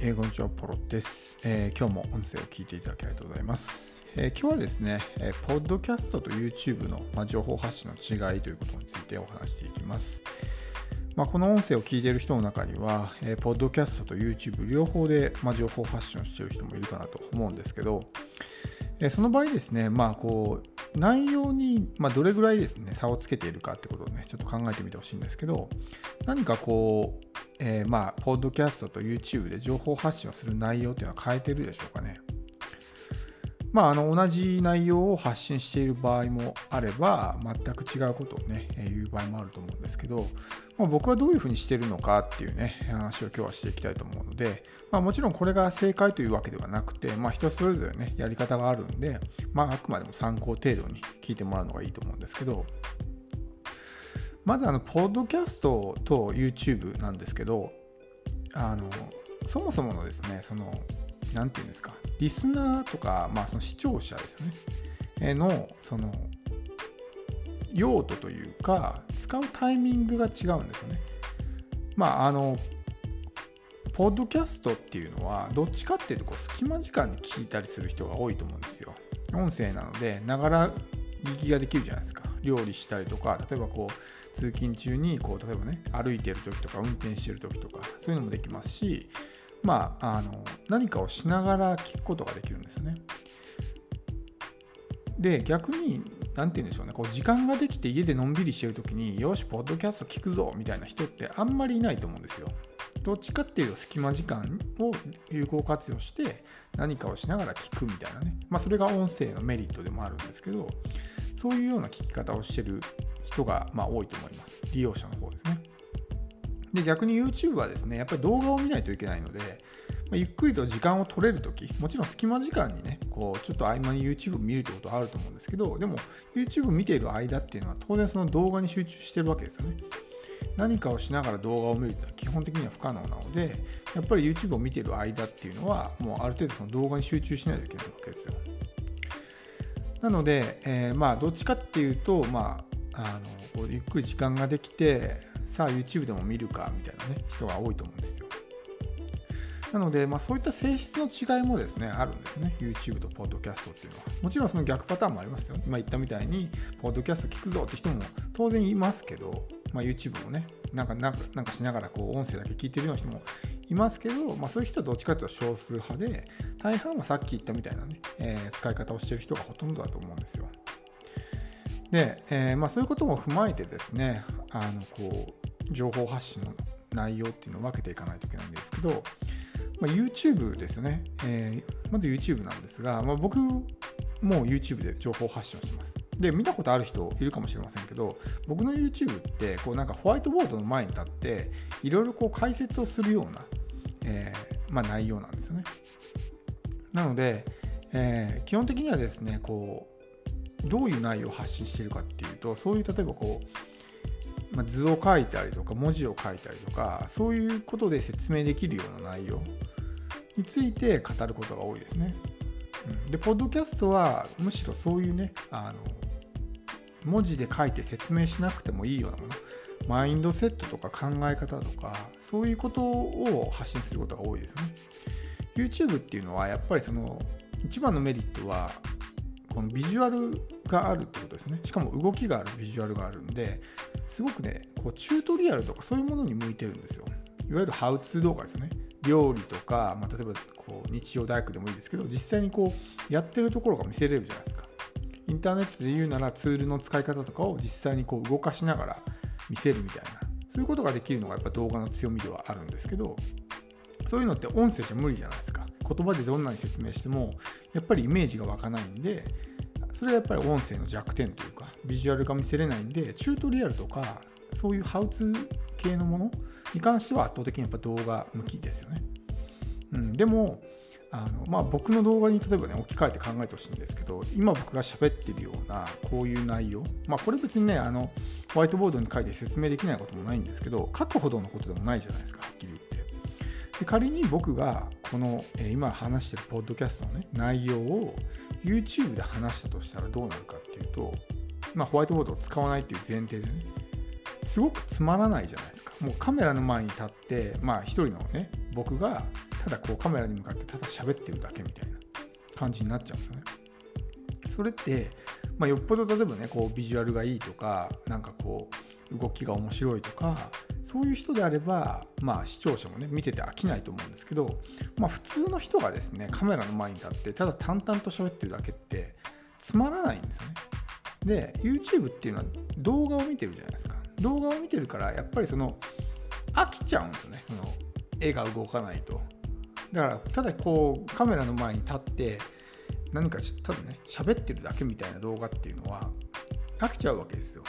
えー、こんにちは、ポロです、えー、今日も音声を聞いていただきありがとうございます。えー、今日はですね、えー、ポッドキャストと YouTube の、ま、情報発信の違いということについてお話していきます。ま、この音声を聞いている人の中には、えー、ポッドキャストと YouTube 両方で、ま、情報発信をしている人もいるかなと思うんですけど、え、その場合ですね、まあ、こう内容に、まあ、どれぐらいですね差をつけているかってことをねちょっと考えてみてほしいんですけど何かこうえー、まあ、ポッドキャストと YouTube で情報発信をする内容っていうのは変えてるでしょうかね。まあ、あの同じ内容を発信している場合もあれば、全く違うことをね、えー、言う場合もあると思うんですけど、まあ、僕はどういうふうにしてるのかっていうね、話を今日はしていきたいと思うので、まあ、もちろんこれが正解というわけではなくて、まあ、人それぞれね、やり方があるんで、まあ、あくまでも参考程度に聞いてもらうのがいいと思うんですけど、まずあの、ポッドキャストと YouTube なんですけど、あの、そもそものですね、その、なんていうんですか、リスナーとか、まあ、その視聴者ですよね、の、その、用途というか、使うタイミングが違うんですよね。まあ、あの、ポッドキャストっていうのは、どっちかっていうとこう、隙間時間に聞いたりする人が多いと思うんですよ。音声なので、ながら聞きができるじゃないですか。料理したりとか、例えばこう、通勤中にこう例えばね歩いてる時とか運転してる時とかそういうのもできますしまああの何かをしながら聞くことができるんですよね。で逆に何て言うんでしょうねこう時間ができて家でのんびりしてる時によしポッドキャスト聞くぞみたいな人ってあんまりいないと思うんですよ。どっちかっていうと隙間時間を有効活用して何かをしながら聞くみたいなねまあそれが音声のメリットでもあるんですけどそういうような聞き方をしてる人がまあ多いと思います。利用者の方ですね。で、逆に YouTube はですね、やっぱり動画を見ないといけないので、ま、ゆっくりと時間を取れるとき、もちろん隙間時間にね、こう、ちょっと合間に YouTube を見るってことはあると思うんですけど、でも YouTube 見ている間っていうのは当然その動画に集中してるわけですよね。何かをしながら動画を見るっていうのは基本的には不可能なので、やっぱり YouTube を見ている間っていうのは、もうある程度その動画に集中しないといけないわけですよ。なので、えー、まあ、どっちかっていうと、まあ、あのゆっくり時間ができて、さあ YouTube でも見るかみたいなね、人が多いと思うんですよ。なので、まあ、そういった性質の違いもですね、あるんですね。YouTube と Podcast っていうのは。もちろんその逆パターンもありますよ。今言ったみたいに、Podcast 聞くぞって人も当然いますけど、まあ、YouTube もね、なんかなんかなんかしながらこう音声だけ聞いてるような人もいますけど、まあ、そういう人はどっちかというと少数派で、大半はさっき言ったみたいなね、えー、使い方をしてる人がほとんどだと思うんですよ。で、えー、まあ、そういうことも踏まえてですね、あのこう情報発信の内容っていうのを分けていかないといけないんですけど、まあ、YouTube ですよね、えー、まず YouTube なんですが、まあ、僕も YouTube で情報発信をします。で、見たことある人いるかもしれませんけど、僕の YouTube って、こうなんかホワイトボードの前に立って、いろいろこう解説をするような、えー、まあ、内容なんですよね。なので、えー、基本的にはですね、こう、どういう内容を発信してるかっていうと、そういう例えばこう、まあ、図を書いたりとか、文字を書いたりとか、そういうことで説明できるような内容について語ることが多いですね。うん、で、ポッドキャストはむしろそういうね、あの文字で書いて説明しなくてもいいようなもの、マインドセットとか考え方とか、そういうことを発信することが多いですね。YouTube っていうのはやっぱりその一番のメリットはこのビジュアルがあるってことですね。しかも動きがあるビジュアルがあるんで、すごくね、こうチュートリアルとかそういうものに向いてるんですよ。いわゆるハウツー動画ですよね。料理とか、まあ、例えばこう日常大工でもいいですけど、実際にこうやってるところが見せれるじゃないですか。インターネットで言うならツールの使い方とかを実際にこう動かしながら見せるみたいな、そういうことができるのがやっぱ動画の強みではあるんですけど、そういうのって音声じゃ無理じゃないですか。言葉でどんなに説明しても、やっぱりイメージが湧かないんで、それはやっぱり音声の弱点というか、ビジュアルが見せれないんで、チュートリアルとか、そういうハウツー系のものに関しては圧倒的にやっぱ動画向きですよね。うん、でも、あのまあ、僕の動画に例えばね置き換えて考えてほしいんですけど今僕が喋ってるようなこういう内容まあこれ別にねあのホワイトボードに書いて説明できないこともないんですけど書くほどのことでもないじゃないですかはっきり言って。で仮に僕がこの、え今話してるポッドキャストの、ね、内容を YouTube で話したとしたらどうなるかっていうと、まあ、ホワイトボードを使わないっていう前提でねすごくつまらないじゃないですか。もうカメラの前に立ってまあ一人のね僕がただこうカメラに向かってただ喋ってるだけみたいな感じになっちゃうんですよね。それって、まあ、よっぽど例えばねこうビジュアルがいいとかなんかこう動きが面白いとかそういう人であれば、まあ、視聴者もね見てて飽きないと思うんですけど、まあ、普通の人がですねカメラの前に立ってただ淡々と喋ってるだけってつまらないんですよね。で YouTube っていうのは動画を見てるじゃないですか。動画を見てるからやっぱりその飽きちゃうんですよねその絵が動かないと。だからただこうカメラの前に立って何かただね喋ってるだけみたいな動画っていうのは飽きちゃうわけですよ。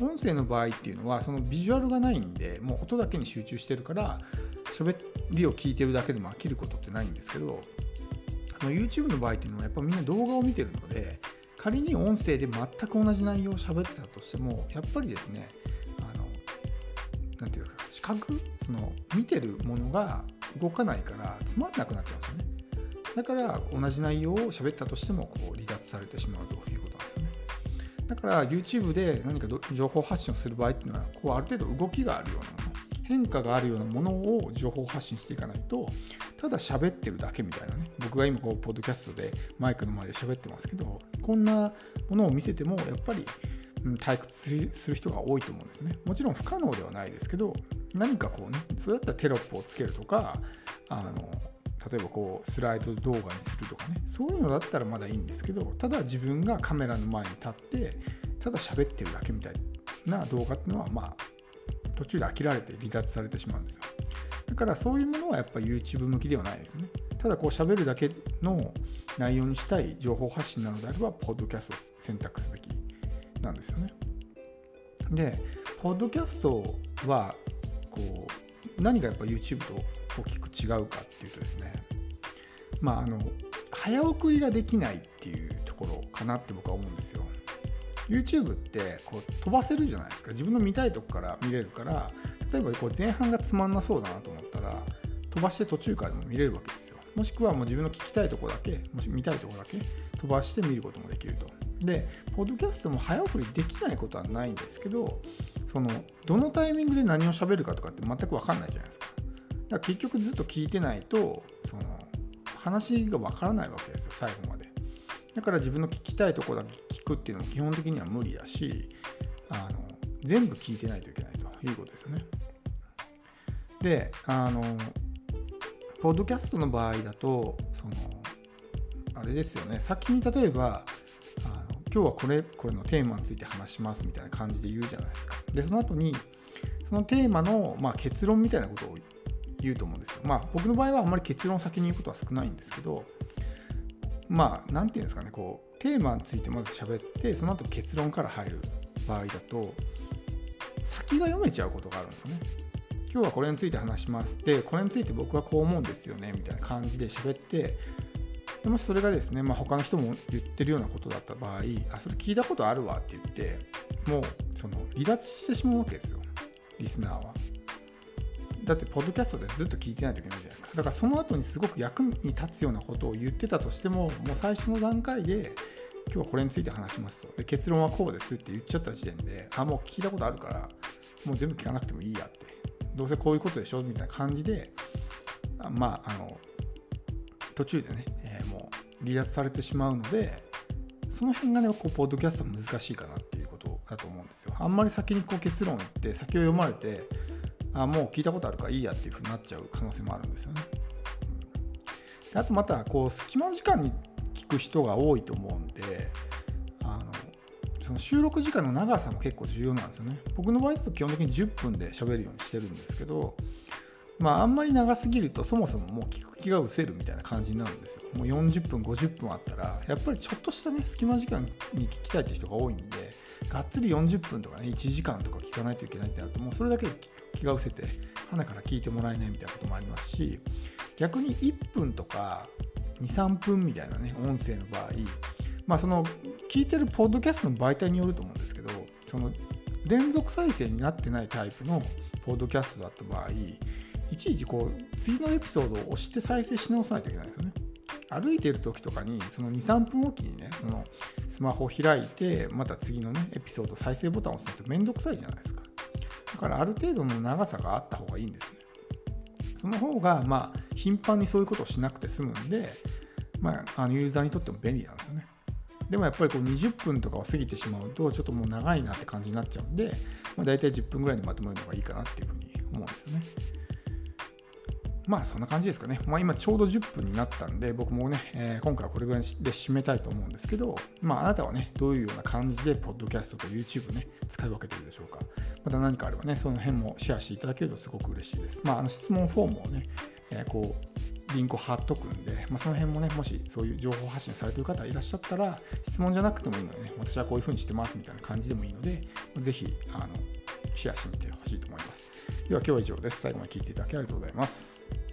音声の場合っていうのはそのビジュアルがないんでもう音だけに集中してるから喋りを聞いてるだけでも飽きることってないんですけど YouTube の場合っていうのはやっぱみんな動画を見てるので仮に音声で全く同じ内容を喋ってたとしてもやっぱりですねあのなていうか視覚その見てるものが動かないからつまんなくなっちゃうんですよね。だから同じ内容を喋ったとしてもこう離脱されてしまうということなんですよね。だから YouTube で何か情報発信をする場合っていうのはこうある程度動きがあるようなもの変化があるようなものを情報発信していかないとただ喋ってるだけみたいなね僕が今こうポッドキャストでマイクの前で喋ってますけどこんなものを見せてもやっぱり退屈する人が多いと思うんですね。もちろん不可能ではないですけど何かこうねそうやったらテロップをつけるとかあの例えばこうスライド動画にするとかねそういうのだったらまだいいんですけどただ自分がカメラの前に立ってただ喋ってるだけみたいな動画っていうのはまあ途中で飽きられて離脱されてしまうんですよ。だからそういうものはやっぱ YouTube 向きではないですね。ただこう喋るだけの内容にしたい情報発信なのであればポッドキャストを選択すべきなんですよね。でポッドキャストはこう何がやっぱ YouTube と大きく違うかっていうとですねまああの早送りができないっていうところかなって僕は思うんですよ。YouTube ってこう飛ばせるじゃないですか。自分の見たいとこから見れるから例えばこう前半がつまんなそうだなと思ったら飛ばして途中からでも見れるわけですよ。もしくはもう自分の聞きたいとこだけもし見たいとこだけ飛ばして見ることもできると。でポッドキャストも早送りできないことはないんですけどそのどのタイミングで何を喋るかとかって全く分かんないじゃないですか。だから結局ずっと聞いてないとその話が分からないわけですよ最後まで。だから自分の聞きたいとこだけ聞くっていうのも基本的には無理だしあの全部聞いてないといけないということですよね。であのポッドキャストの場合だとそのあれですよね。先に例えば今日はこれこれのテーマについて話しますみたいな感じで言うじゃないですかでその後にそのテーマの、まあ、結論みたいなことを言うと思うんですよ。まあ僕の場合はあんまり結論を先に言うことは少ないんですけど、まあ何て言うんですかね、こうテーマについてまず喋って、その後結論から入る場合だと、先が読めちゃうことがあるんですよね。今日はこれについて話しますで、これについて僕はこう思うんですよねみたいな感じで喋って、でもしそれがですね、まあ、他の人も言ってるようなことだった場合、あ、それ聞いたことあるわって言って、もうその離脱してしまうわけですよ、リスナーは。だってポッドキャストでずっと聞いてないといけないじゃないですか。だからその後にすごく役に立つようなことを言ってたとしてももう最初の段階で今日はこれについて話しますと。で結論はこうですって言っちゃった時点であもう聞いたことあるからもう全部聞かなくてもいいやって。どうせこういうことでしょみたいな感じであまああの途中でね、離脱されてしまうのでその辺がねこうポッドキャスト難しいかなっていうことだと思うんですよあんまり先にこう結論言って先を読まれてあもう聞いたことあるからいいやっていうふうになっちゃう可能性もあるんですよね。であとまたこう隙間時間に聞く人が多いと思うんであのその収録時間の長さも結構重要なんですよね。僕の場合だと基本的に10分で喋るようにしてるんですけどまああんまり長すぎるとそもそももう聞く気が失せるみたいな感じになるんですよ。もう40分50分あったらやっぱりちょっとしたね隙間時間に聞きたいって人が多いんでがっつり40分とかね1時間とか聞かないといけないってなるともうそれだけ気が失せて花から聞いてもらえないみたいなこともありますし逆に1分とか23分みたいなね音声の場合まあその聞いてるポッドキャストの媒体によると思うんですけどその連続再生になってないタイプのポッドキャストだった場合いちいちこう次のエピソードを押して再生し直さないといけないですよね。歩いてる時とかにその23分おきにねそのスマホを開いてまた次のねエピソード再生ボタンを押すのってめんどくさいじゃないですかだからある程度の長さがあった方がいいんですねその方がまあ頻繁にそういうことをしなくて済むんで、まあ、あのユーザーにとっても便利なんですよね。でもやっぱりこう20分とかを過ぎてしまうと、ちょっともう長いなって感じになっちゃうんで、まあ、大体10分ぐらいでまとめるのがいいかなっていうふうに思うんですよね。まあそんな感じですかね。まあ今ちょうど10分になったんで、僕もね、えー、今回はこれぐらいで締めたいと思うんですけど、まああなたはね、どういうような感じで、ポッドキャストと YouTube ね、使い分けてるでしょうか。また何かあればね、その辺もシェアしていただけるとすごく嬉しいです。まああの質問フォームをね、えー、こう、リンクを貼っとくんで、まあ、その辺もね、もしそういう情報発信されてる方いらっしゃったら、質問じゃなくてもいいのでね、私はこういうふうにしてますみたいな感じでもいいので、ぜひ、あの、シェアしてみてほしいと思います。では今日は以上です。最後まで聞いていただきありがとうございます。